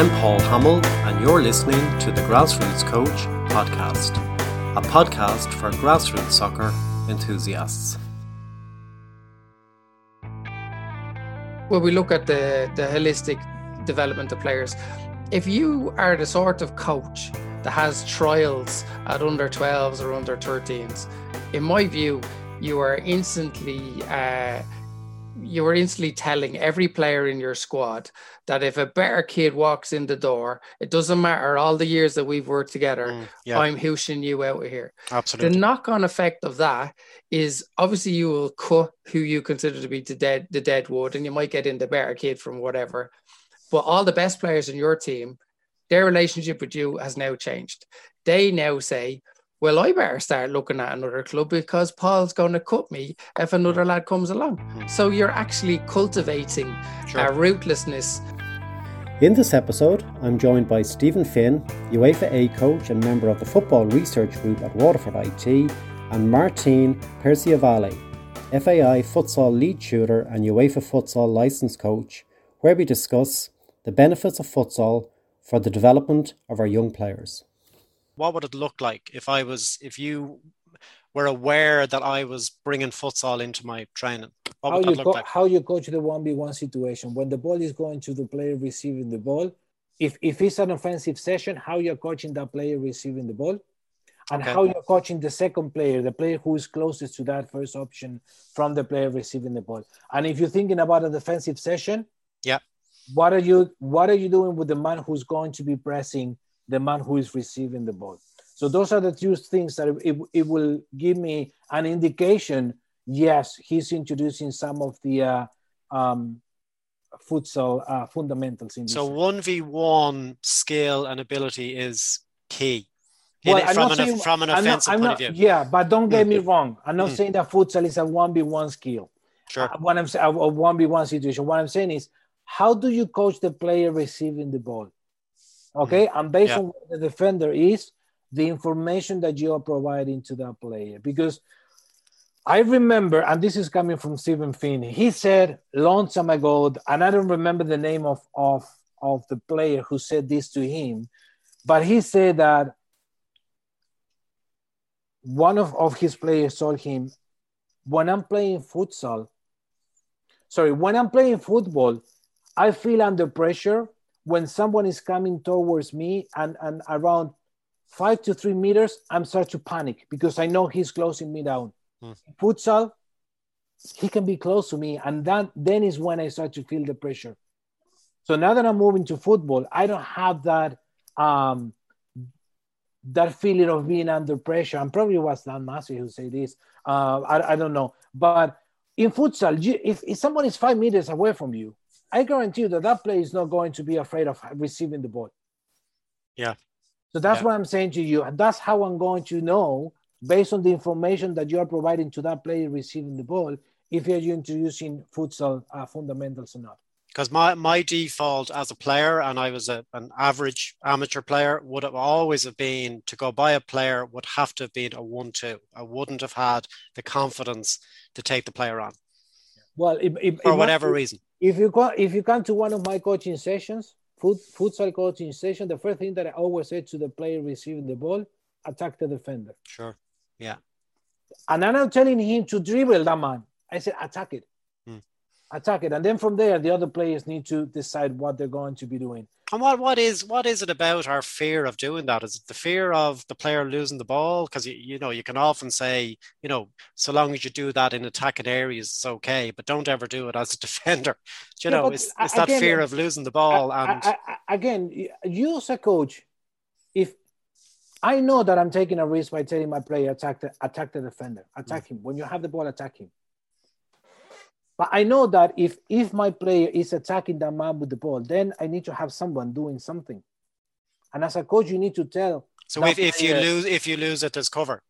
I'm Paul Hamill, and you're listening to the Grassroots Coach podcast, a podcast for grassroots soccer enthusiasts. When we look at the, the holistic development of players, if you are the sort of coach that has trials at under 12s or under 13s, in my view, you are instantly uh, you are instantly telling every player in your squad that if a better kid walks in the door, it doesn't matter all the years that we've worked together, mm, yeah. I'm hooshing you out of here. Absolutely. The knock-on effect of that is obviously you will cut who you consider to be the dead the dead wood, and you might get in the better kid from whatever. But all the best players in your team, their relationship with you has now changed. They now say, well, I better start looking at another club because Paul's going to cut me if another lad comes along. So you're actually cultivating sure. a ruthlessness. In this episode, I'm joined by Stephen Finn, UEFA A coach and member of the Football Research Group at Waterford IT, and Martin Perciavalle, FAI futsal lead tutor and UEFA futsal license coach, where we discuss the benefits of futsal for the development of our young players what would it look like if I was if you were aware that I was bringing futsal into my training? What how you go, like? how you coach the one v one situation when the ball is going to the player receiving the ball. If if it's an offensive session, how you're coaching that player receiving the ball, and okay. how you're coaching the second player, the player who is closest to that first option from the player receiving the ball. And if you're thinking about a defensive session, yeah, what are you what are you doing with the man who's going to be pressing? The man who is receiving the ball. So those are the two things that it, it will give me an indication. Yes, he's introducing some of the uh, um, futsal uh, fundamentals. In so one v one skill and ability is key. Well, it, from, an, saying, from an offensive not, point not, of view. Yeah, but don't get me mm. wrong. I'm not mm. saying that futsal is a one v one skill. Sure. Uh, what I'm saying, a one v one situation. What I'm saying is, how do you coach the player receiving the ball? Okay, mm-hmm. and based yeah. on what the defender is, the information that you are providing to that player. Because I remember, and this is coming from Stephen Finn, he said long time ago, and I don't remember the name of, of, of the player who said this to him, but he said that one of, of his players told him, when I'm playing futsal, sorry, when I'm playing football, I feel under pressure when someone is coming towards me and, and around five to three meters, I'm start to panic because I know he's closing me down. Mm. Futsal, he can be close to me, and that then is when I start to feel the pressure. So now that I'm moving to football, I don't have that um, that feeling of being under pressure. And probably was Dan Massey who said this. Uh, I, I don't know, but in futsal, you, if, if someone is five meters away from you, I guarantee you that that player is not going to be afraid of receiving the ball. Yeah. So that's yeah. what I'm saying to you. And that's how I'm going to know, based on the information that you are providing to that player receiving the ball, if you're introducing futsal uh, fundamentals or not. Because my, my default as a player, and I was a, an average amateur player, would have always have been to go by a player would have to have been a one-two. I wouldn't have had the confidence to take the player on. Well, if, if, for whatever reason if you go, if you come to one of my coaching sessions, foot, futsal coaching session, the first thing that I always say to the player receiving the ball, attack the defender. Sure. Yeah. And I'm not telling him to dribble that man. I said attack it. Attack it. And then from there, the other players need to decide what they're going to be doing. And what, what is what is it about our fear of doing that? Is it the fear of the player losing the ball? Because you, you know you can often say you know so long as you do that in attacking areas, it's okay, but don't ever do it as a defender. Do you yeah, know, it's, it's that fear of losing the ball. I, and I, I, again, you as a coach, if I know that I'm taking a risk by telling my player attack the attack the defender, attack mm. him when you have the ball, attack him. But I know that if if my player is attacking that man with the ball, then I need to have someone doing something. And as a coach, you need to tell. So if, if you lose if you lose it, there's cover.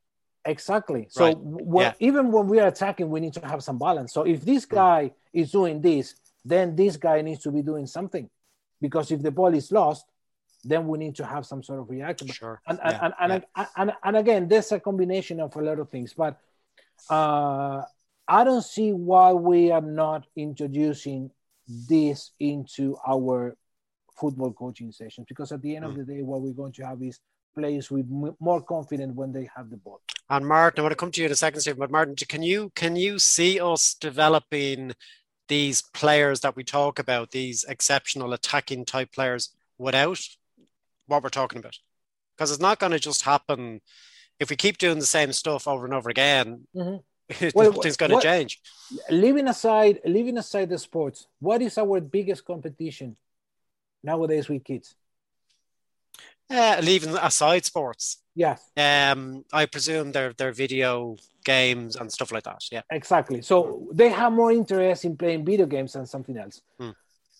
Exactly. So right. when, yeah. even when we are attacking, we need to have some balance. So if this guy is doing this, then this guy needs to be doing something, because if the ball is lost, then we need to have some sort of reaction. Sure. And and, yeah. and, and, yeah. and, and, and, again, there's a combination of a lot of things, but uh, I don't see why we are not introducing this into our football coaching sessions because at the end Mm. of the day, what we're going to have is players with more confidence when they have the ball. And Martin, I want to come to you in a second, Steve. But Martin, can you can you see us developing these players that we talk about, these exceptional attacking type players, without what we're talking about? Because it's not going to just happen if we keep doing the same stuff over and over again. Mhm. Well, nothing's going to change. Leaving aside, leaving aside the sports, what is our biggest competition nowadays with kids? Uh, leaving aside sports, Yes, um, I presume they're they're video games and stuff like that. Yeah. exactly. So they have more interest in playing video games than something else. Hmm.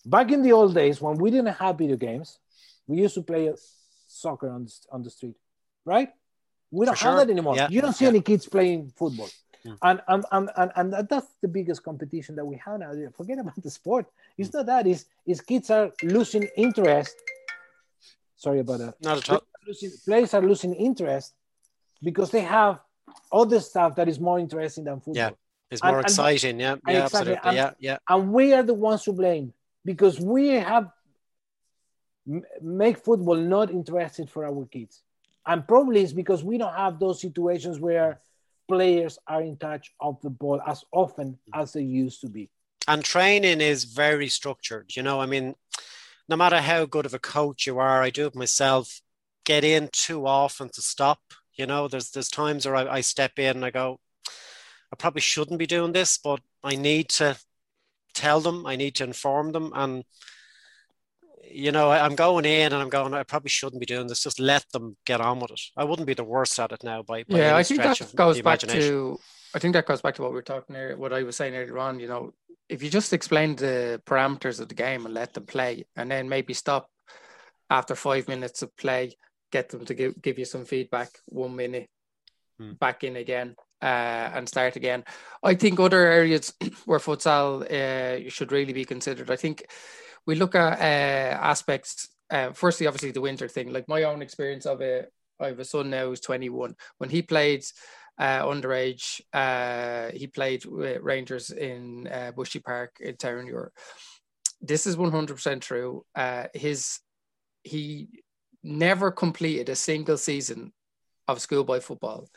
Back in the old days, when we didn't have video games, we used to play soccer on the, on the street, right? We don't For have sure. that anymore. Yeah. You don't see Yeah. any kids playing football. Hmm. And, and, and, and, and that's the biggest competition that we have now. Forget about the sport. It's not that. It's, it's kids are losing interest. Sorry about that. Not at all. Losing, players are losing interest because they have other stuff that is more interesting than football. Yeah. It's more and- exciting. Yeah. Yeah. Exactly. Absolutely. And- Yeah. Yeah. and we are the ones to blame because we have make football not interesting for our kids and probably it's because we don't have those situations where players are in touch of the ball as often as they used to be. And training is very structured you know i mean no matter how good of a coach you are i do it myself get in too often to stop you know there's there's times where I, I step in and i go i probably shouldn't be doing this but i need to tell them i need to inform them and you know I, i'm going in and i'm going i probably shouldn't be doing this just let them get on with it i wouldn't be the worst at it now by, by yeah, any I think that stretch of goes the back to I think that goes back to what we were talking earlier, what I was saying earlier on. You know, if you just explain the parameters of the game and let them play, and then maybe stop after five minutes of play, get them to give give you some feedback, one minute, Hmm. back in again, uh, and start again. I think other areas where futsal uh, should really be considered. I think we look at uh, aspects. Uh, firstly, obviously the winter thing. Like my own experience of it, I have a son now who's 21. When he played uh, underage, uh, he played with Rangers in uh, Bushy Park in Terenure. This is 100% true. Uh, his he never completed a single season of schoolboy football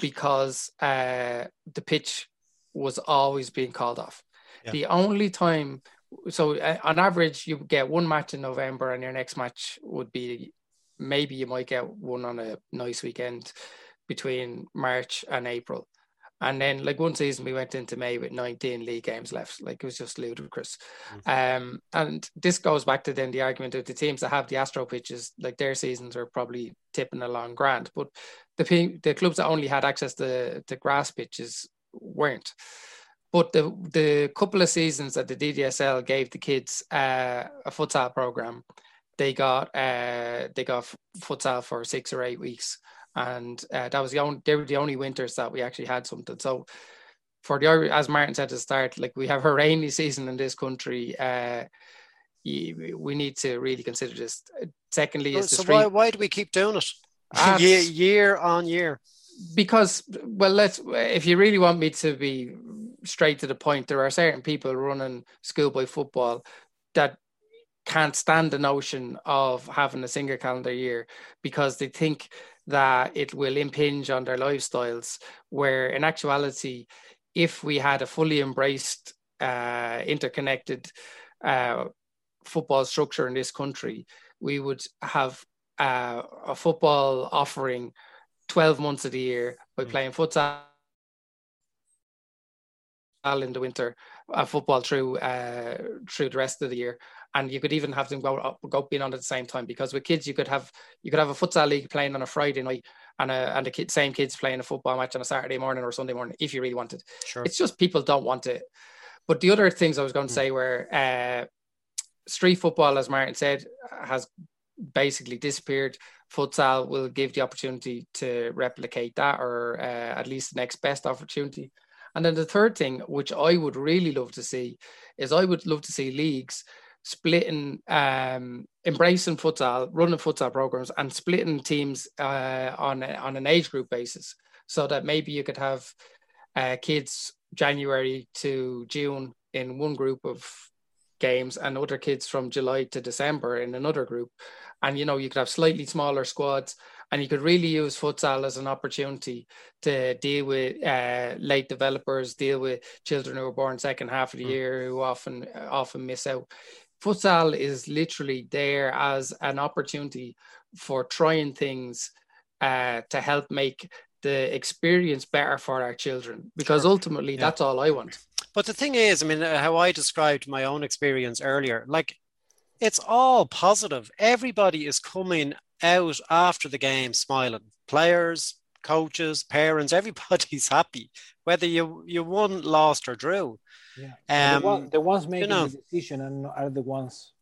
because uh, the pitch was always being called off. Yeah. The only time, so uh, on average, you get one match in November, and your next match would be maybe you might get one on a nice weekend between March and April. And then, like one season, we went into May with 19 league games left. Like it was just ludicrous. Um, and this goes back to then the argument of the teams that have the Astro pitches, like their seasons are probably tipping along grand. But the the clubs that only had access to, the grass pitches weren't. But the the couple of seasons that the DDSL gave the kids uh, a futsal program, they got uh, they got futsal for six or eight weeks, and uh, that was the only they were the only winters that we actually had something. So for the as Martin said at the start, like we have a rainy season in this country. Uh, we need to really consider this. Secondly, is the so street why, why do we keep doing it Ah, year, year on year because well let's if you really want me to be straight to the point there are certain people running schoolboy football that can't stand the notion of having a single calendar year because they think that it will impinge on their lifestyles where in actuality if we had a fully embraced uh, interconnected uh, football structure in this country we would have uh, a football offering 12 months of the year by Mm. playing futsal in the winter, uh, football through uh, through the rest of the year, and you could even have them go up, go in on at the same time because with kids you could have you could have a futsal league playing on a Friday night and a and the kid, same kids playing a football match on a Saturday morning or Sunday morning if you really wanted. sure It's just people don't want it. But the other things I was going to Mm. say were uh, street football, as Martin said, has basically disappeared. Futsal will give the opportunity to replicate that, or uh, at least the next best opportunity. And then the third thing, which I would really love to see, is I would love to see leagues splitting, um, embracing futsal, running futsal programs, and splitting teams uh, on on an age group basis, so that maybe you could have uh, kids January to June in one group of games and other kids from July to December in another group. And you know, you could have slightly smaller squads and you could really use futsal as an opportunity to deal with uh, late developers, deal with children who are born second half of the mm. year who often often miss out. Futsal is literally there as an opportunity for trying things uh, to help make the experience better for our children because sure. ultimately yeah. that's all I want. But the thing is, I mean, uh, how I described my own experience earlier, like it's all positive. Everybody is coming out after the game smiling. Players, coaches, parents, everybody's happy, whether you you won, lost, or drew. Yeah. Um, the, one, the, ones making you know, the decision and are the ones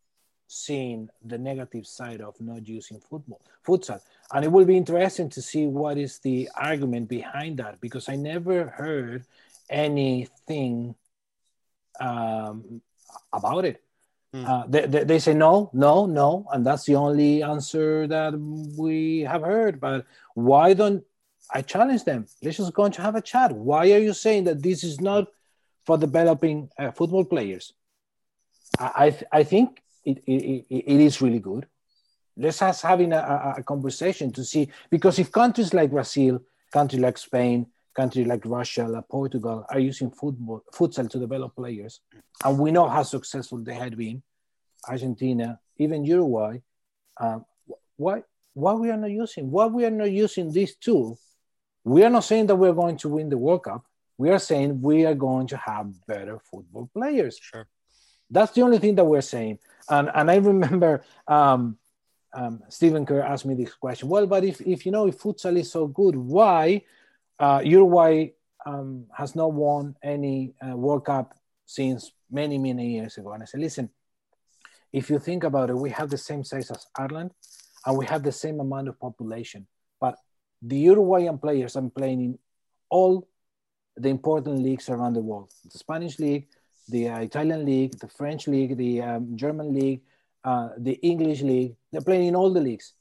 seeing the negative side of not using football, futsal. And it will be interesting to see what is the argument behind that because I never heard anything um, about it. Mm. Uh, they, they, they, say no, no, no, and that's the only answer that we have heard. But why don't I challenge them? Let's just go and have a chat. Why are you saying that this is not for developing uh, football players? I, I, I think it, it, it is really good. Let's us having a, a, conversation to see because if countries like Brazil, countries like Spain, countries like Russia, like Portugal are using football futsal to develop players, and we know how successful they had been, Argentina, even Uruguay. Um, why why we are not using why we are not using this tool? We are not saying that we're going to win the World Cup. We are saying we are going to have better football players. Sure. That's the only thing that we're saying. And and I remember um, um, Stephen Kerr asked me this question. Well, but if, if you know if futsal is so good, why uh, Uruguay um, has not won any uh, World Cup since many many years ago? And I said, listen, if you think about it, we have the same size as Ireland, and we have the same amount of population. But the Uruguayan players are playing in all the important leagues around the world: the Spanish league, the uh, Italian league, the French league, the um, German league, uh, the English league. They're playing in all the leagues.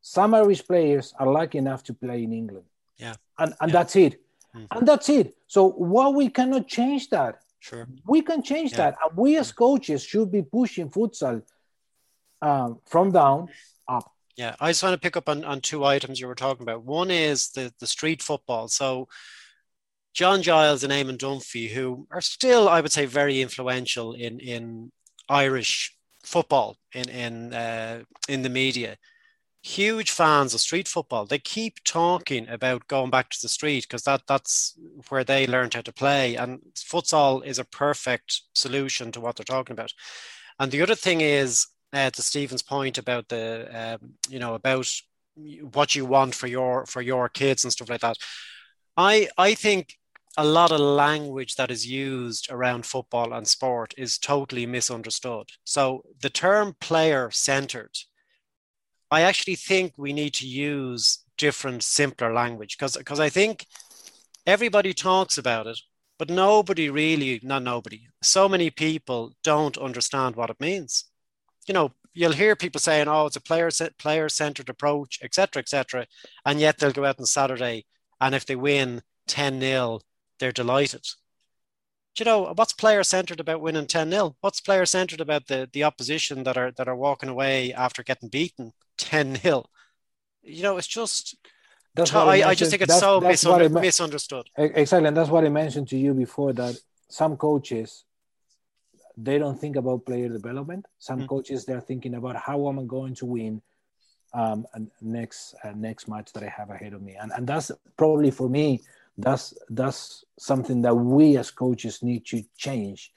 Some Irish players are lucky enough to play in England. Yeah. And, and yeah. that's it. Mm-hmm. And that's it. So why we cannot change that? Sure. We can change yeah. that. And we as coaches should be pushing futsal uh, from down up. Yeah, I just want to pick up on, on two items you were talking about. One is the, the street football. So John Giles and Eamon Dunphy, who are still, I would say, very influential in in Irish football in in uh, in the media. Huge fans of street football. They keep talking about going back to the street because that that's where they learned how to play. And futsal is a perfect solution to what they're talking about. And the other thing is, uh, to Stephen's point about the, um, you know, about what you want for your for your kids and stuff like that. I I think a lot of language that is used around football and sport is totally misunderstood. So the term player centered, I actually think we need to use different, simpler language because because I think everybody talks about it, but nobody really, not nobody, so many people don't understand what it means. You know, you'll hear people saying, "Oh, it's a player player centered approach, etc., etc.," and yet they'll go out on Saturday and if they win ten 0 they're delighted. Do you know what's player centered about winning 10 0? What's player centered about the, the opposition that are that are walking away after getting beaten 10 0? You know, it's just that's I, I, just think it's so that's misunder- ma- misunderstood. Exactly, and that's what I mentioned to you before that some coaches they don't think about player development. Some mm. coaches they're thinking about how am I going to win um, next uh, next match that I have ahead of me, and and that's probably for me that's that's something that we as coaches need to change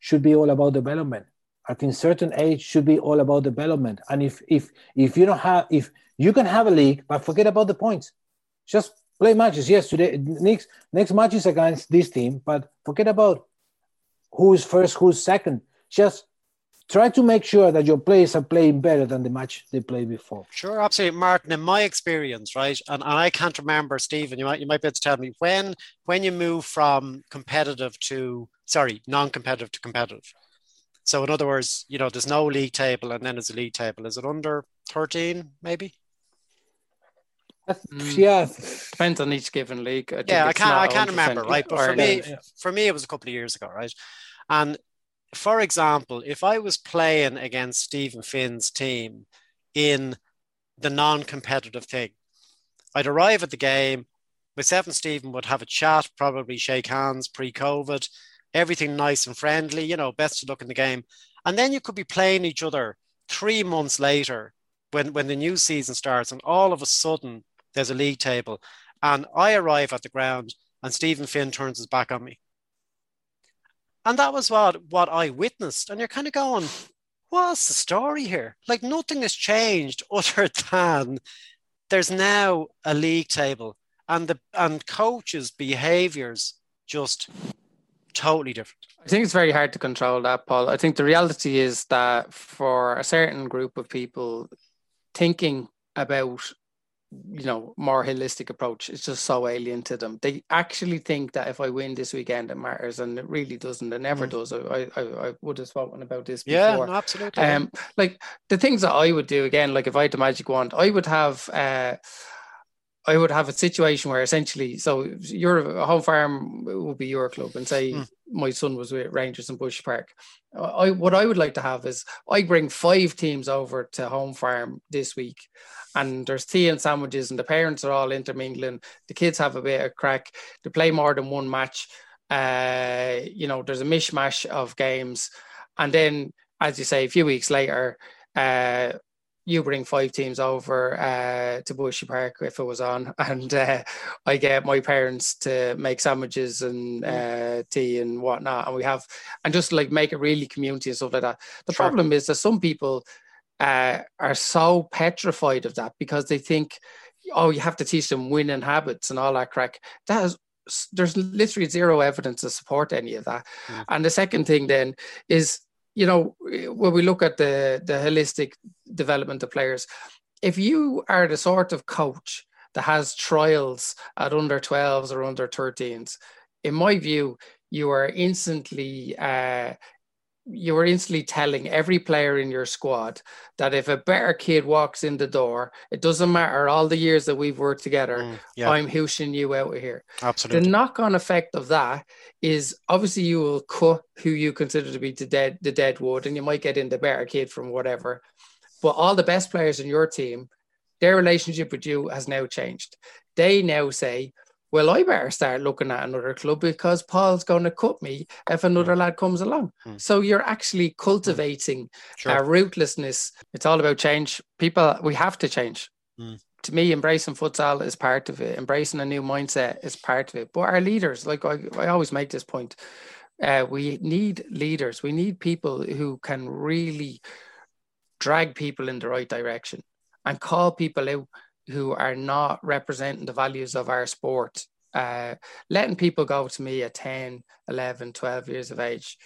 should be all about development i think certain age should be all about development and if if if you don't have if you can have a league but forget about the points just play matches yes today next next match is against this team but forget about who's first who's second just try to make sure that your players are playing better than the match they played before. Sure, absolutely, Martin. In my experience, right, and, and I can't remember, Stephen. You might you might be able to tell me when when you move from competitive to sorry non-competitive to competitive. So in other words, you know, there's no league table, and then there's a league table. Is it under thirteen, maybe? Mm. Yeah, depends on each given league. I yeah, I can't. I can't remember, right? But for me, yeah. for me, it was a couple of years ago, right? And for example, if I was playing against Stephen Finn's team in the non-competitive thing, I'd arrive at the game. Myself and Stephen would have a chat, probably shake hands pre-COVID, everything nice and friendly. You know, best of luck in the game, and then you could be playing each other three months later when when the new season starts, and all of a sudden there's a league table, and I arrive at the ground, and Stephen Finn turns his back on me and that was what what I witnessed. And you're kind of going, what's the story here? Like nothing has changed other than there's now a league table and the and coaches' behaviors just totally different. I think it's very hard to control that, Paul. I think the reality is that for a certain group of people, thinking about you know more holistic approach it's just so alien to them they actually think that if i win this weekend it matters and it really doesn't it never mm. does I, I i would have spoken about this before yeah no, absolutely um like the things that i would do again like if i had the magic wand i would have uh I would have a situation where essentially, so your home farm would be your club, and say mm. my son was with Rangers in Bush Park. I what I would like to have is I bring five teams over to home farm this week, and there's tea and sandwiches, and the parents are all intermingling. The kids have a bit of crack. They play more than one match. Uh, you know, there's a mishmash of games, and then, as you say, a few weeks later, uh, you bring five teams over uh, to Bushy Park if it was on, and uh, I get my parents to make sandwiches and mm. uh, tea and whatnot, and we have and just like make it really community and stuff like that. The sure. problem is that some people uh, are so petrified of that because they think, oh, you have to teach them winning habits and all that crack. That is there's literally zero evidence to support any of that. Mm. And the second thing then is you know, when we look at the the holistic development of players, if you are the sort of coach that has trials at under 12s or under 13s, in my view, you are instantly uh, you were instantly telling every player in your squad that if a better kid walks in the door, it doesn't matter all the years that we've worked together, mm, yeah. I'm hooshing you out of here. Absolutely. The knock-on effect of that is obviously you will cut who you consider to be the dead the dead wood, and you might get in the better kid from whatever. But all the best players in your team, their relationship with you has now changed. They now say, well, I better start looking at another club because Paul's going to cut me if another mm. lad comes along. Mm. So you're actually cultivating sure. ruthlessness. It's all about change. People, we have to change. Mm. To me, embracing futsal is part of it. Embracing a new mindset is part of it. But our leaders, like I, I always make this point, uh, we need leaders. We need people who can really drag people in the right direction and call people out who are not representing the values of our sport. Uh, letting people go to me at 10, 11, 12 years of age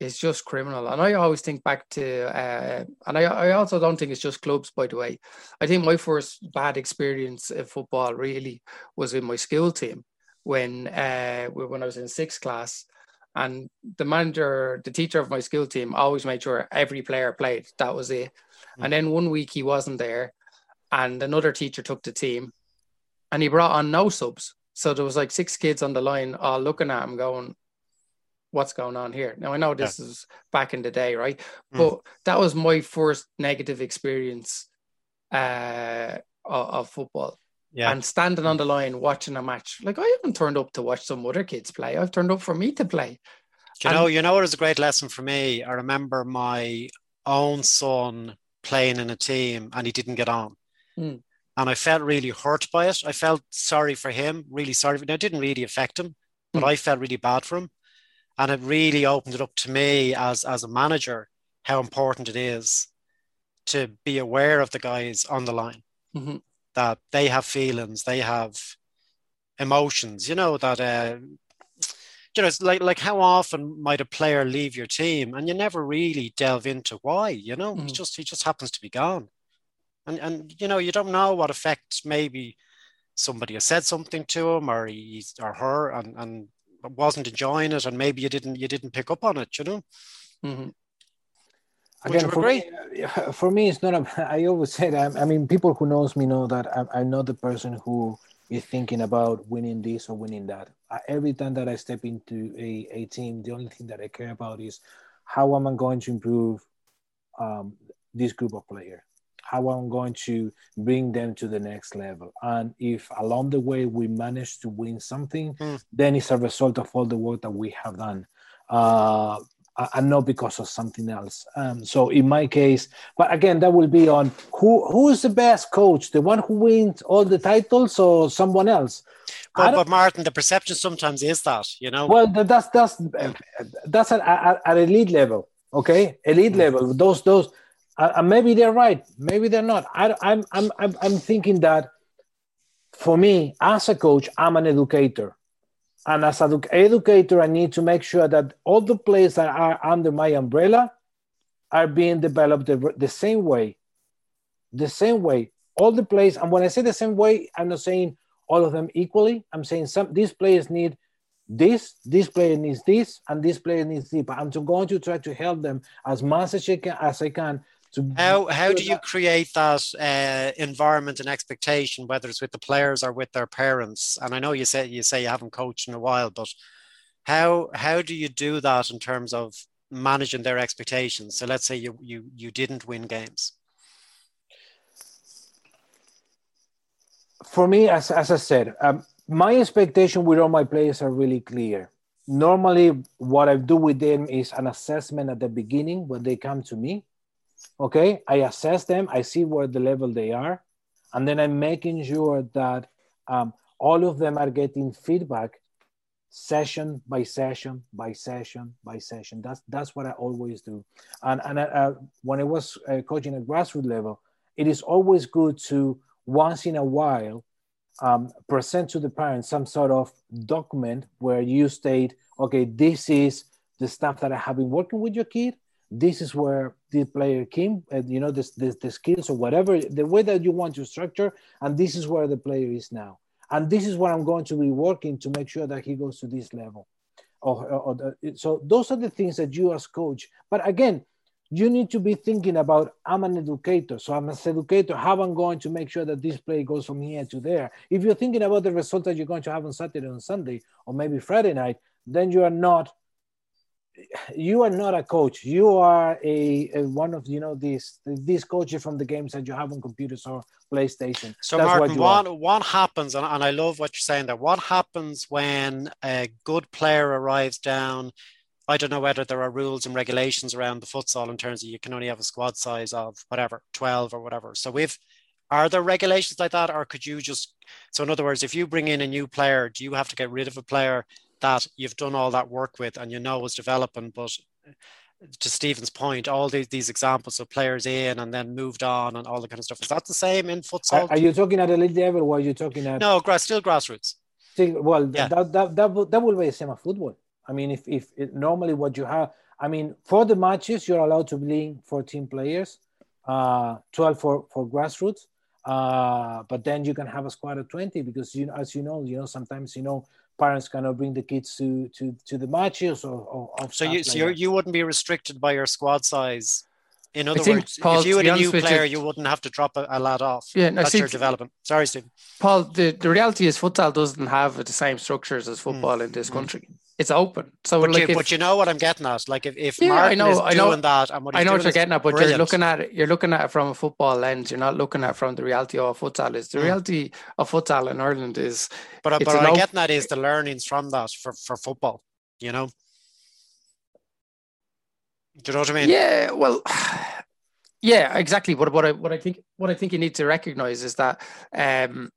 is just criminal. And I always think back to, uh, and I, I also don't think it's just clubs, by the way. I think my first bad experience in football really was in my school team when uh, when I was in sixth class. And the manager, the teacher of my school team, always made sure every player played. That was it. Mm. And then one week he wasn't there, and another teacher took the team and he brought on no subs. So there was like six kids on the line all looking at him going, What's going on here? Now I know this yeah. is back in the day, right? Mm. But that was my first negative experience uh, of, of football. Yeah. And standing on the line watching a match. Like I haven't turned up to watch some other kids play. I've turned up for me to play. Do you and, know, you know, it was a great lesson for me. I remember my own son playing in a team and he didn't get on. Mm. And I felt really hurt by it. I felt sorry for him, really sorry. Now, it didn't really affect him, but mm. I felt really bad for him. And it really opened it up to me as, as a manager how important it is to be aware of the guys on the line, mm-hmm. that they have feelings, they have emotions, you know, that, uh, you know, it's like, like how often might a player leave your team and you never really delve into why, you know, mm-hmm. he just, he just happens to be gone and and you know you don't know what effect maybe somebody has said something to him or he or her and and wasn't enjoying it and maybe you didn't you didn't pick up on it you know mm-hmm. Again, for me, for me, it's not. A, I always said. I, I mean, people who knows me know that I'm, I'm, not the person who is thinking about winning this or winning that. I, every time that I step into a, a team, the only thing that I care about is how am I going to improve um, this group of players? How I'm going to bring them to the next level. And if along the way we manage to win something, mm. then it's a result of all the work that we have done. Uh, and not because of something else. Um, so in my case, but again, that will be on who who is the best coach, the one who wins all the titles, or someone else. But, but Martin, the perception sometimes is that you know. Well, that's that's that's at, at, at elite level, okay, elite mm. level. Those those, uh, maybe they're right, maybe they're not. I, I'm I'm I'm thinking that for me as a coach, I'm an educator. And as an educator, I need to make sure that all the players that are under my umbrella are being developed the, the same way. The same way. All the players, and when I say the same way, I'm not saying all of them equally. I'm saying some these players need this, this player needs this, and this player needs this. But I'm going to try to help them as much as I can how how do you create that uh, environment and expectation, whether it's with the players or with their parents? And I know you say you say you haven't coached in a while, but how how do you do that in terms of managing their expectations? So let's say you you you didn't win games. For me, as as I said, um, my expectation with all my players are really clear. Normally, what I do with them is an assessment at the beginning when they come to me okay i assess them i see where the level they are and then i'm making sure that um, all of them are getting feedback session by session by session by session. That's that's what i always do. And and uh, when i was uh, coaching at grassroots level it is always good to once in a while um, present to the parents some sort of document where you state okay this is the stuff that i have been working with your kid. This is where the player came and you know this, this the skills or whatever the way that you want to structure and this is where the player is now. And this is where i'm going to be working to make sure that he goes to this level. Or, or the, so those are the things that you as coach but again you need to be thinking about i'm an educator so i'm an educator. How i'm going to make sure that this play goes from here to there? If you're thinking about the result that you're going to have on saturday and sunday or maybe friday night then you are not you are not a coach. You are a, a, one of you know these these coaches from the games that you have on computers or PlayStation. So That's Martin, what what, what, happens, and, and I love what you're saying there. What happens when a good player arrives down? I don't know whether there are rules and regulations around the futsal in terms of you can only have a squad size of whatever, 12 or whatever. So if are there regulations like that, or could you just so in other words, if you bring in a new player, do you have to get rid of a player that you've done all that work with and you know is developing. But to Stephen's point, all these, these examples of players in and then moved on and all the kind of stuff. Is that the same in futsal? Are, are you talking at a elite level or are you talking at No, grass still grassroots. well yeah. that, that, that, will, that will be the same as football. I mean if, if it, normally what you have I mean for the matches you're allowed to bring 14 players, uh 12 for, for grassroots. Uh, but then you can have a squad of 20 because you as you know you know sometimes you know parents cannot bring the kids to to to the matches or, or so you so like you wouldn't be restricted by your squad size in other words, Paul, if you had a new player, you, you, wouldn't have to drop a, a lad off. Yeah, no, That's see, your development. Sorry, Steve. Paul, the, the reality is futsal doesn't have the same structures as football mm. in this country. Mm it's open. So but, like you, if, but you know what I'm getting at. Like if, if yeah, Martin I know, is I know, doing that and what I know what you're getting at, but brilliant. you're looking at it, you're looking at it from a football lens. You're not looking at it from the reality of futsal is. The mm. reality of futsal in Ireland is But but what I'm getting at is the learnings from that for, for football, you know. Do you know what I mean? Yeah, well yeah, exactly. But what I what I think what I think you need to recognize is that um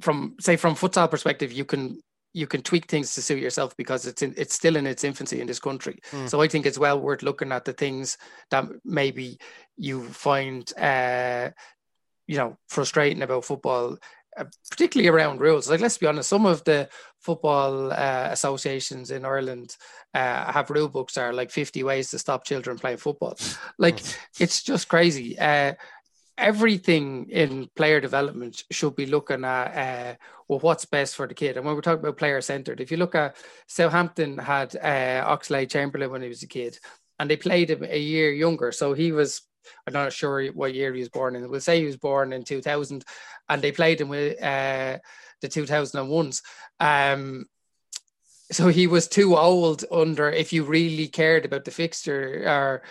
from say from futsal perspective, you can you can tweak things to suit yourself because it's in, it's still in its infancy in this country. Mm. So I think it's well worth looking at the things that maybe you find uh, you know frustrating about football, uh, particularly around rules. Like let's be honest, some of the football uh, associations in Ireland uh, have rule books that are like 50 ways to stop children playing football. Like hmm. it's just crazy. Everything in player development should be looking at uh, well what's best for the kid. And when we're talking about player centered if you look at southampton had uh, oxlade chamberlain when he was a kid and they played him a year younger. So he was i'm not sure what year he was born in we'll say he was born in 2000 and they played him with uh, the 2001s um, so he was too old under if you really cared about the fixture or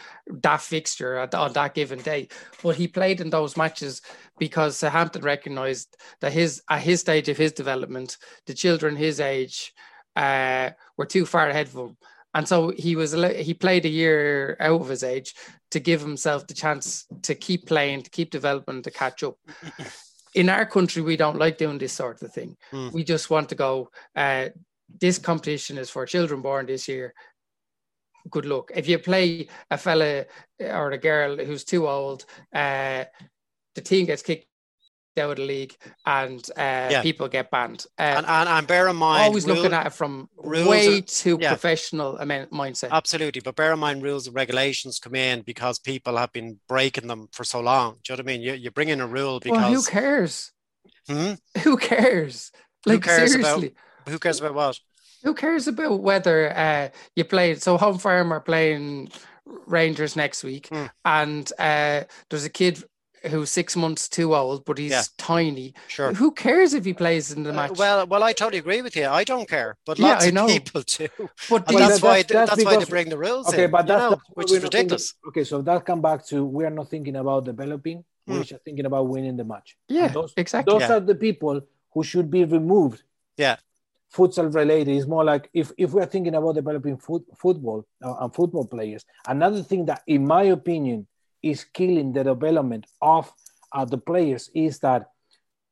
that fixture on that given day. But he played in those matches because Southampton recognised that his at his stage of his development, the children his age uh, were too far ahead of him, and so he was he played a year out of his age to give himself the chance to keep playing, to keep developing, to catch up. In our country, we don't like doing this sort of thing. Mm. We just want to go. Uh, this competition is for children born this year. Good luck. If you play a fella or a girl who's too old, uh, the team gets kicked out of the league and uh, yeah. people get banned. Uh, and, and, and, bear in mind, always rule, looking at it from way too yeah. professional mindset. Absolutely, but bear in mind, rules and regulations come in because people have been breaking them for so long. Do you know what I mean? You, you bring in a rule because well, who cares? Hmm? Who cares? Like who cares seriously. About, who cares about what? Who cares about whether uh, you play? So Home Farm are playing Rangers next week, mm. and uh, there's a kid who's six months too old, but he's yeah. tiny. Sure. Who cares if he plays in the uh, match? Uh, well, well, I totally agree with you. I don't care, but lots yeah, I know. of people do. But that's, why that's, that's, that's why they bring the rules. Okay, in, but that's know, which is ridiculous. Thinking, okay, so that come back to we are not thinking about developing. Mm. We're just thinking about winning the match. Yeah, those, exactly. Those yeah. are the people who should be removed. Yeah futsal related. It's more like if, if we're thinking about developing foot, football uh, and football players, another thing that, in my opinion, is killing the development of uh, the players is that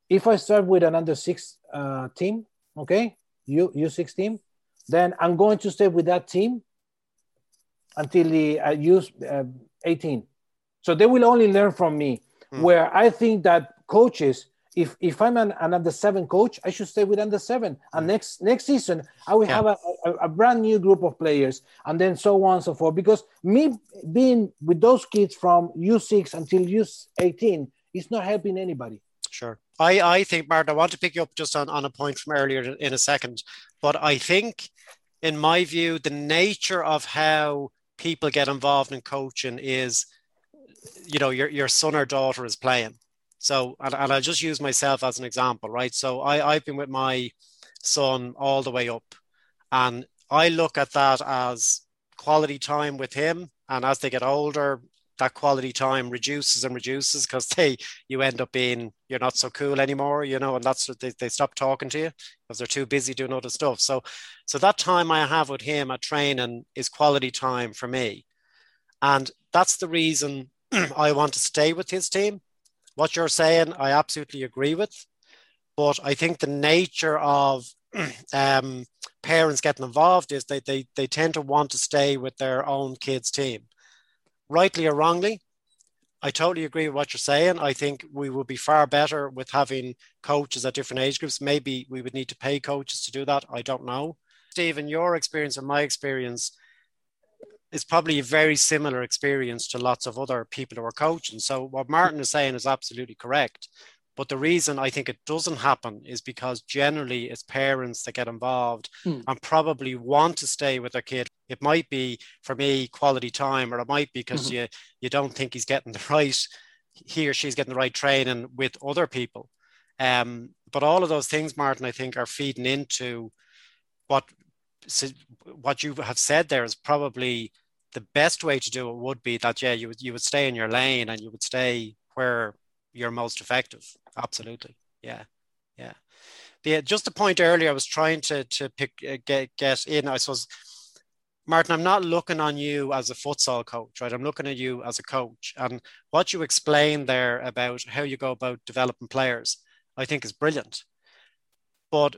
if I start with an under six uh, team, okay, U U six team, then I'm going to stay with that team until the uh, U uh, 18. So they will only learn from me. Mm. Where I think that coaches if if I'm an, an under seven coach, I should stay with under seven. And next next season, I will yeah. have a, a, a, brand new group of players, and then so on and so forth. Because me being with those kids from U6 until U18 is not helping anybody. Sure. I, I think, Martin, I want to pick you up just on, on a point from earlier in a second. But I think, in my view, the nature of how people get involved in coaching is, you know, your, your son or daughter is playing so, and, and I'll just use myself as an example, right? So, I, I've been with my son all the way up, and I look at that as quality time with him. And as they get older, that quality time reduces and reduces because they you end up being you're not so cool anymore you know and that's they, they stop talking to you because they're too busy doing other stuff so so that time i have with him at training is quality time for me and that's the reason i want to stay with his team what you're saying, I absolutely agree with. But I think the nature of um, parents getting involved is they, they, they tend to want to stay with their own kids' team. Rightly or wrongly, I totally agree with what you're saying. I think we would be far better with having coaches at different age groups. Maybe we would need to pay coaches to do that. I don't know. Stephen, your experience and my experience, is probably a very similar experience to lots of other people who are coaching. So what Martin is saying is absolutely correct. But the reason I think it doesn't happen is because generally it's parents that get involved mm. and probably want to stay with their kid. It might be for me quality time, or it might be because mm-hmm. you you don't think he's getting the right he or she's getting the right training with other people. Um, but all of those things, Martin, I think are feeding into what what you have said there is probably the best way to do it would be that yeah you would you would stay in your lane and you would stay where you're most effective. Absolutely. Yeah. Yeah. The just a point earlier i was trying to to pick uh, get get in i suppose martin i'm not looking on you as a futsal coach right? I'm looking at you as a coach. And what you explained there about how you go about developing players i think is brilliant. But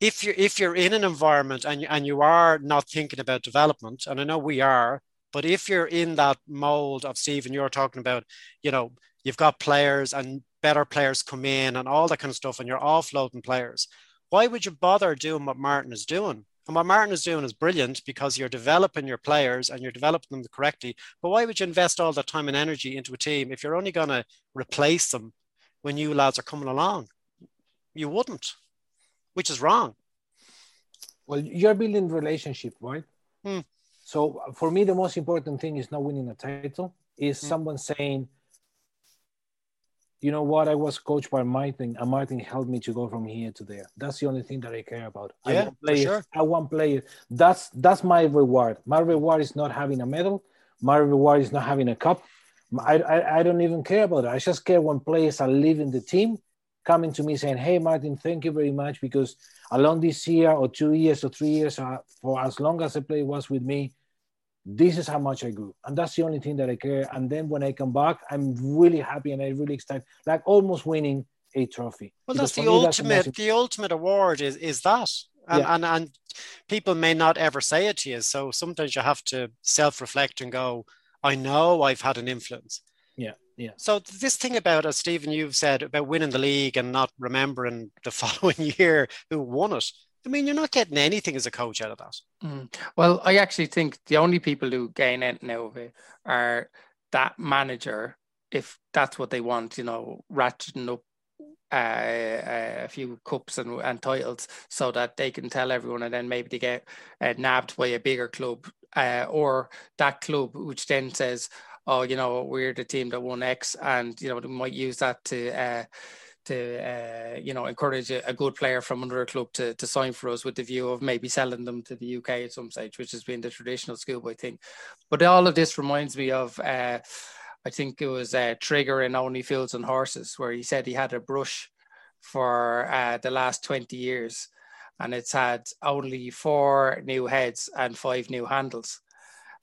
if you're if you're in an environment and and you are not thinking about development, and I know we are, but if you're in that mold of Stephen, you're talking about, you know, you've got players and better players come in and all that kind of stuff, and you're offloading players. Why would you bother doing what Martin is doing? And what Martin is doing is brilliant because you're developing your players and you're developing them correctly. But why would you invest all that time and energy into a team if you're only going to replace them when you lads are coming along? You wouldn't which is wrong. Well, you're building relationship, right? Hmm. So for me, the most important thing is not winning a title. Is hmm. someone saying, you know what? I was coached by Martin, and Martin helped me to go from here to there. That's the only thing that I care about. Yeah, I want players. sure. I want players. That's that's my reward. My reward is not having a medal. My reward is not having a cup. I, I, I don't even care about it. I just care when players are leaving the team, coming to me saying, "Hey, Martin, thank you very much because along this year or two years or three years, uh, for as long as the player was with me, this is how much I grew. And that's the only thing that I care. And then when I come back, I'm really happy and I'm really excited, like almost winning a trophy. Well, Because that's the ultimate. most- the ultimate award is is that, and, Yeah. and and people may not ever say it to you. So sometimes you have to self reflect and go, "I know I've had an influence." Yeah. So this thing about, as Stephen, you've said about winning the league and not remembering the following year who won it. I mean, you're not getting anything as a coach out of that. Mm. Well, I actually think the only people who gain anything out of it are that manager, if that's what they want, you know, ratcheting up uh, a few cups and, and titles so that they can tell everyone and then maybe they get uh, nabbed by a bigger club uh, or that club which then says oh you know we're the team that won x and you know they might use that to uh, to uh, you know encourage a, a, good player from another club to, to sign for us with the view of maybe selling them to the UK at some stage, which has been the traditional schoolboy thing. But all of this reminds me of uh, I think it was uh, Trigger in Only Fools and Horses, where he said he had a brush for uh, the last 20 years and it's had only four new heads and five new handles.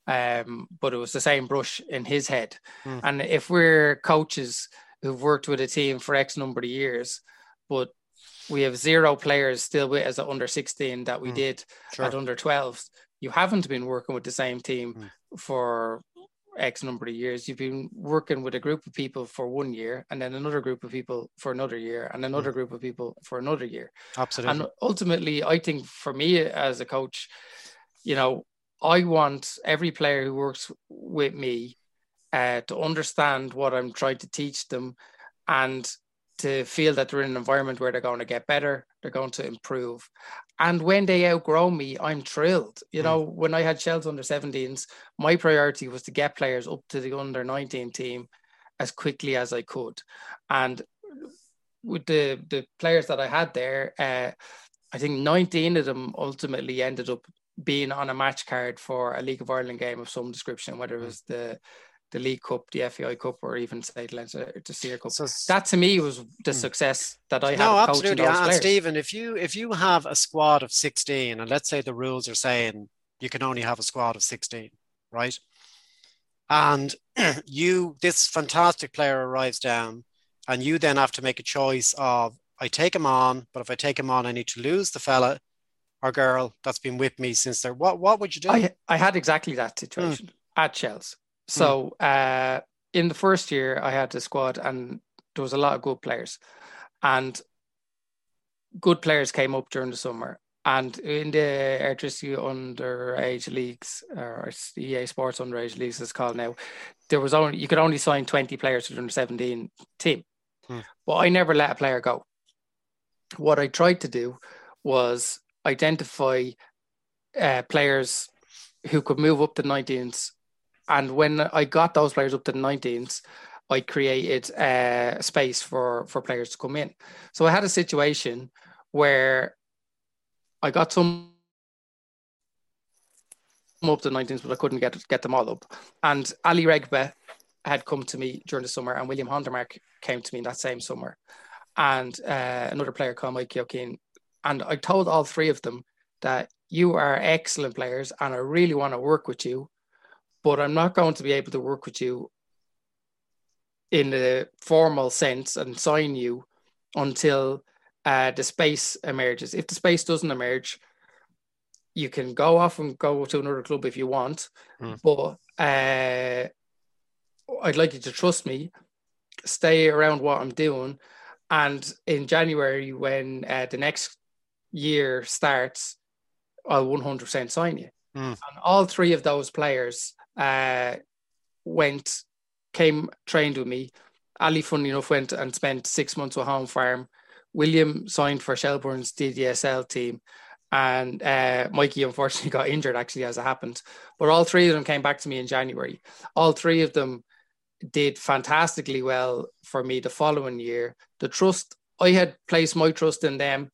Um, but it was the same brush in his head. Mm. And if we're coaches who've worked with a team for X number of years, but we have zero players still with us at under 16 that we Mm. did Sure. at under 12, you haven't been working with the same team Mm. for X number of years. You've been working with a group of people for one year, and then another group of people for another year, and another group of people for another year. Absolutely. And ultimately, I think for me as a coach, you know, I want every player who works with me uh, to understand what I'm trying to teach them and to feel that they're in an environment where they're going to get better, they're going to improve. And when they outgrow me, I'm thrilled. You Mm. know, when I had Shell's under 17s, my priority was to get players up to the under 19 team as quickly as I could. And with the the players that I had there, uh, I think 19 of them ultimately ended up being on a match card for a League of Ireland game of some description, whether it was the the League Cup, the FAI Cup, or even say the Leinster the Senior Cup. So That to me was the Hmm. success that I had. no, absolutely. those And players. Stephen, if you if you have a squad of 16, and let's say the rules are saying you can only have a squad of 16, right? And you this fantastic player arrives down, and you then have to make a choice of I take him on, but if I take him on, I need to lose the fella or girl that's been with me since they're what what would you do? I I had exactly that situation at Shells. So uh, in the first year, I had the squad, and there was a lot of good players, and good players came up during the summer. And in the electricity underage leagues, or EA Sports underage leagues, it's called now, there was only you could only sign twenty players to the under seventeen team. Hmm. But I never let a player go. What I tried to do was identify uh, players who could move up to 19s. And when I got those players up to the 19s, I created uh, space for, for players to come in. So I had a situation where I got some up to 19s, but I couldn't get get them all up. And Ali Reghba had come to me during the summer, and William Hondermarck came to me that same summer, and uh, another player called Mike O'Keen. And I told all three of them that you are excellent players, and I really want to work with you, but I'm not going to be able to work with you in a formal sense and sign you until uh, the space emerges. If the space doesn't emerge, you can go off and go to another club if you want, Mm. but uh, I'd like you to trust me, stay around what I'm doing, and in January when uh, the next year starts, I'll 100% sign you. Mm. And all three of those players uh, went, came, trained with me. Ali, funny enough, went and spent six months with Home Farm. William signed for Shelbourne's DDSL team. And uh, Mikey unfortunately got injured actually as it happened. But all three of them came back to me in January. All three of them did fantastically well for me the following year. The trust I had placed my trust in them.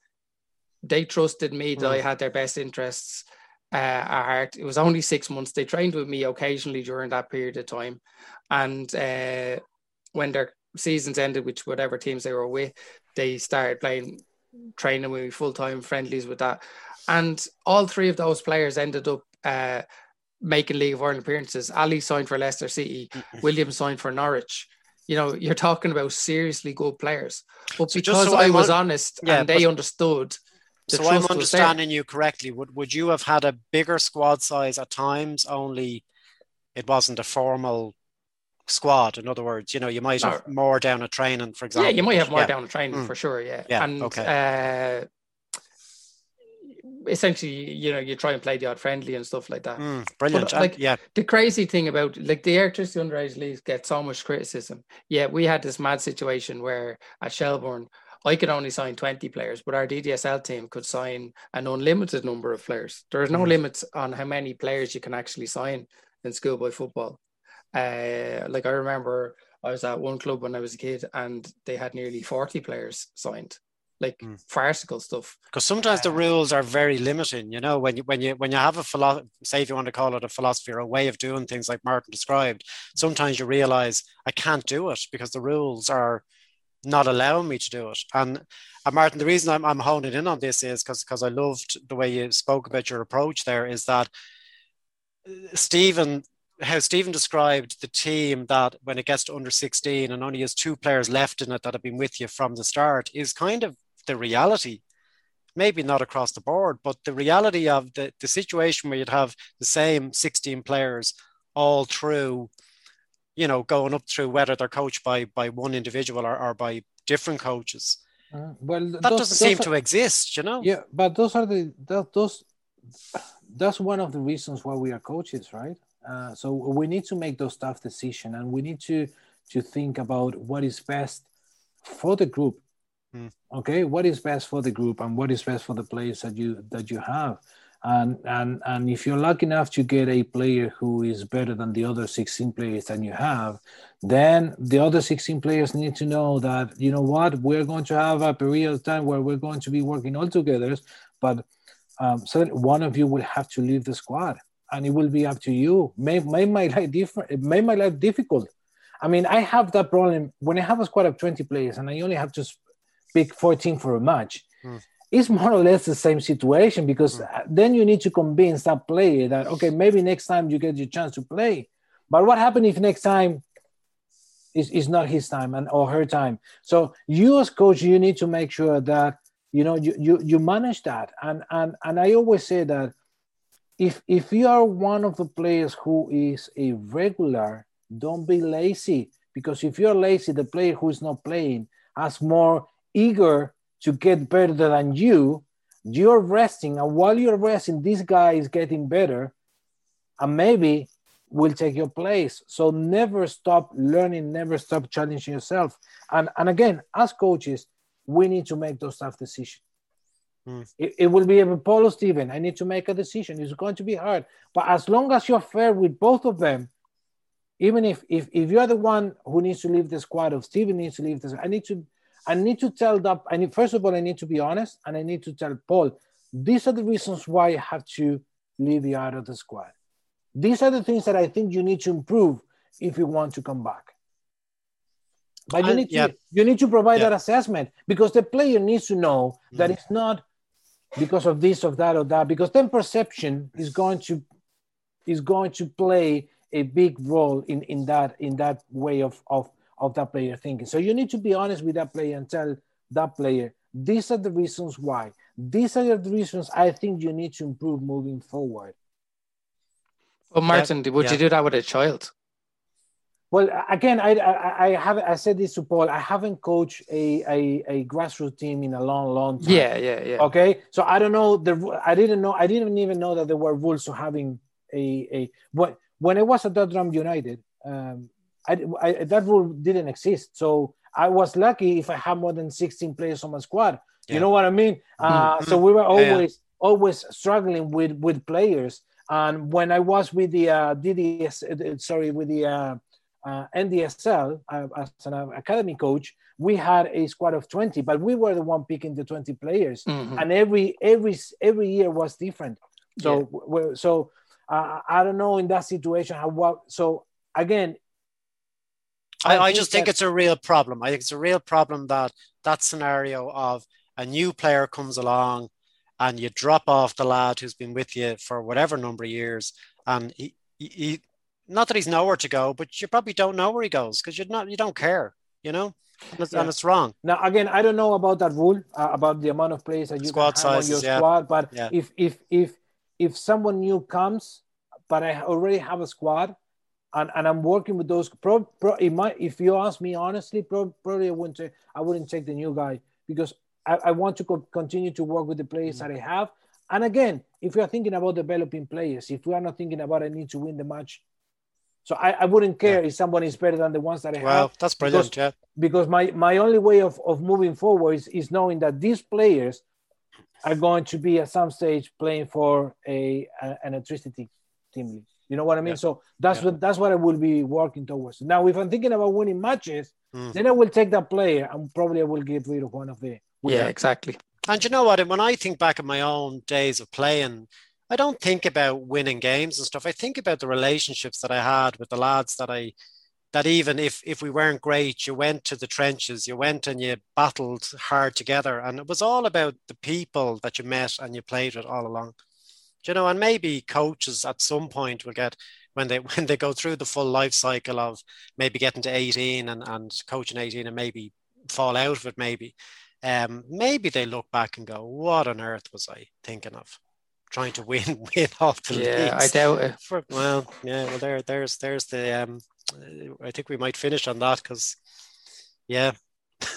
They trusted me that I Mm. had their best interests uh, at heart. It was only six months. They trained with me occasionally during that period of time, and uh, when their seasons ended, which whatever teams they were with, they started playing training with me full time, friendlies with that, and all three of those players ended up. Uh, making League of Ireland appearances. Ali signed for Leicester City. Williams signed for Norwich. You know, you're talking about seriously good players. But So because so I I'm was on- honest Yeah, and they understood, so I'm understanding you correctly. Would would you have had a bigger squad size at times? Only it wasn't a formal squad. In other words, you know, you might have more down at training, for example. Yeah, you might have more Yeah. down the training Mm. for sure. Yeah. Yeah, And okay. uh, essentially, you know, you try and play the odd friendly and stuff like that. Mm, brilliant. But, And- like, yeah, the crazy thing about like the electricity underage leagues get so much criticism. Yeah, we had this mad situation where at Shelbourne, I could only sign 20 players, but our DDSL team could sign an unlimited number of players. There is no Mm. limits on how many players you can actually sign in schoolboy football. Uh, like I remember I was at one club when I was a kid and they had nearly 40 players signed, like Mm. farcical stuff. because sometimes the Uh, rules are very limiting. You know, when you when you when you have a philosophy, say if you want to call it a philosophy or a way of doing things, like Martin described, sometimes you realize I can't do it because the rules are not allowing me to do it. And, and Martin, the reason I'm, I'm honing in on this is because because I loved the way you spoke about your approach there is that uh, Stephen, how Stephen described the team that when it gets to under 16 and only has two players left in it that have been with you from the start is kind of the reality. Maybe not across the board, but the reality of the, the situation where you'd have the same 16 players all through you know, going up through whether they're coached by by one individual or, or by different coaches. Uh, well, That those- doesn't seem those to exist, you know? Yeah, but those are the that, those. That's one of the reasons why we are coaches, right? Uh, so we need to make those tough decisions, and we need to to think about what is best for the group. Hmm. Okay, what is best for the group, and what is best for the players that you that you have, and and and if you're lucky enough to get a player who is better than the other 16 players that you have, then the other 16 players need to know that you know what we're going to have a period of time where we're going to be working all together but um, so one of you will have to leave the squad and it will be up to you. May, may my life different it made my life difficult. I mean i have that problem. When i have a squad of 20 players and i only have to pick 14 for a match Hmm. It's more or less the same situation because Hmm. uh, then you need to convince that player that okay maybe next time you get your chance to play. But what happens if next time is, is not his time and or her time? So you as coach you need to make sure that you know you you, you manage that. And and and i always say that if if you are one of the players who is a regular don't be lazy. Because if you're lazy the player who is not playing has more eager to get better than you you're resting and while you're resting this guy is getting better and maybe will take your place so never stop learning never stop challenging yourself and and again as coaches we need to make those tough decisions Hmm. it, it will be a Paulo Stephen. I need to make a decision. It's going to be hard. But as long as you're fair with both of them, even if if, if you're the one who needs to leave the squad, of Stephen needs to leave this, I need to I need to tell that I need first of all, I need to be honest and I need to tell Paul, these are the reasons why I have to leave you out of the squad. These are the things that I think you need to improve if you want to come back. But you need to yeah. you need to provide Yeah. that assessment because the player needs to know that Mm. it's not because of this of that or that because then perception is going to is going to play a big role in in that in that way of of of that player thinking so you need to be honest with that player and tell that player these are the reasons why these are the reasons i think you need to improve moving forward But Martin, would yeah. you do that with a child? well again i i, I haven't i said this to paul i haven't coached a, a a grassroots team in a long long time Yeah, yeah, yeah. okay so i don't know the i didn't know i didn't even know that there were rules to having a a when when i was at Drum united um I, I that rule didn't exist so i was lucky if i had more than 16 players on my squad you know what i mean uh Mhm. so we were Yeah, yeah. always always struggling with with players and when i was with the uh dds uh, sorry with the uh uh, NDSL uh, as an academy coach, we had a squad of 20, but we were the one picking the 20 players, mm-hmm. and every every every year was different. So yeah. so uh, I don't know in that situation how what. So again, I, I, just think it's a real problem. I think it's a real problem that that scenario of a new player comes along and you drop off the lad who's been with you for whatever number of years and he, he not that he's nowhere to go but you probably don't know where he goes because you're not you don't care you know and it's, yeah. and it's, wrong now again i don't know about that rule uh, about the amount of players that you squad can have sizes, on your yeah. squad but yeah. if if if if someone new comes but i already have a squad and, and I'm working with those. Pro, pro, if you ask me honestly, pro, probably I wouldn't, take, I wouldn't take the new guy because I, I want to co- continue to work with the players mm-hmm. that I have. And again, if we are thinking about developing players, if we are not thinking about I need to win the match, so I, I wouldn't care yeah. if someone is better than the ones that I well, have. Well, that's brilliant, because, yeah. Because my, my only way of, of moving forward is, is knowing that these players are going to be at some stage playing for a, a an electricity team league. You know what I mean? Yeah. So that's yeah. what that's what I will be working towards. Now, if I'm thinking about winning matches, mm. then I will take that player and probably I will get rid of one of the yeah, exactly. And you know what? When I think back of my own days of playing, I don't think about winning games and stuff. I think about the relationships that I had with the lads that I that even if if we weren't great, you went to the trenches, you went and you battled hard together, and it was all about the people that you met and you played with all along. Do you know, and maybe coaches at some point will get when they when they go through the full life cycle of maybe getting to 18 and, and coaching 18 and maybe fall out of it maybe um, maybe they look back and go, "What on earth was I thinking of?" Trying to win, win off the yeah, I doubt it. For, well, yeah, well, there, there's, there's the. Um, I think we might finish on that because, yeah.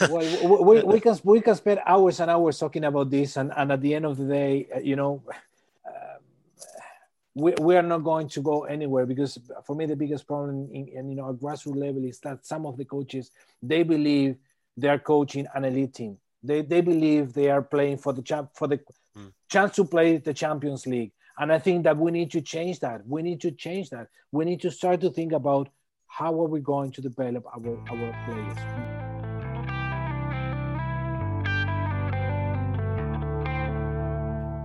well, we, we can we can spend hours and hours talking about this, and, and at the end of the day, uh, you know, uh, we, we are not going to go anywhere because for me the biggest problem in, in you know at grassroots level is that some of the coaches they believe they are coaching an elite team they, they believe they are playing for the champ for the mm. chance to play the Champions League. And I think that we need to change that. We need to change that. We need to start to think about how are we going to develop our, our players.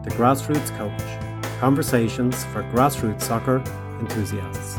The Grassroots Coach Conversations for Grassroots Soccer Enthusiasts.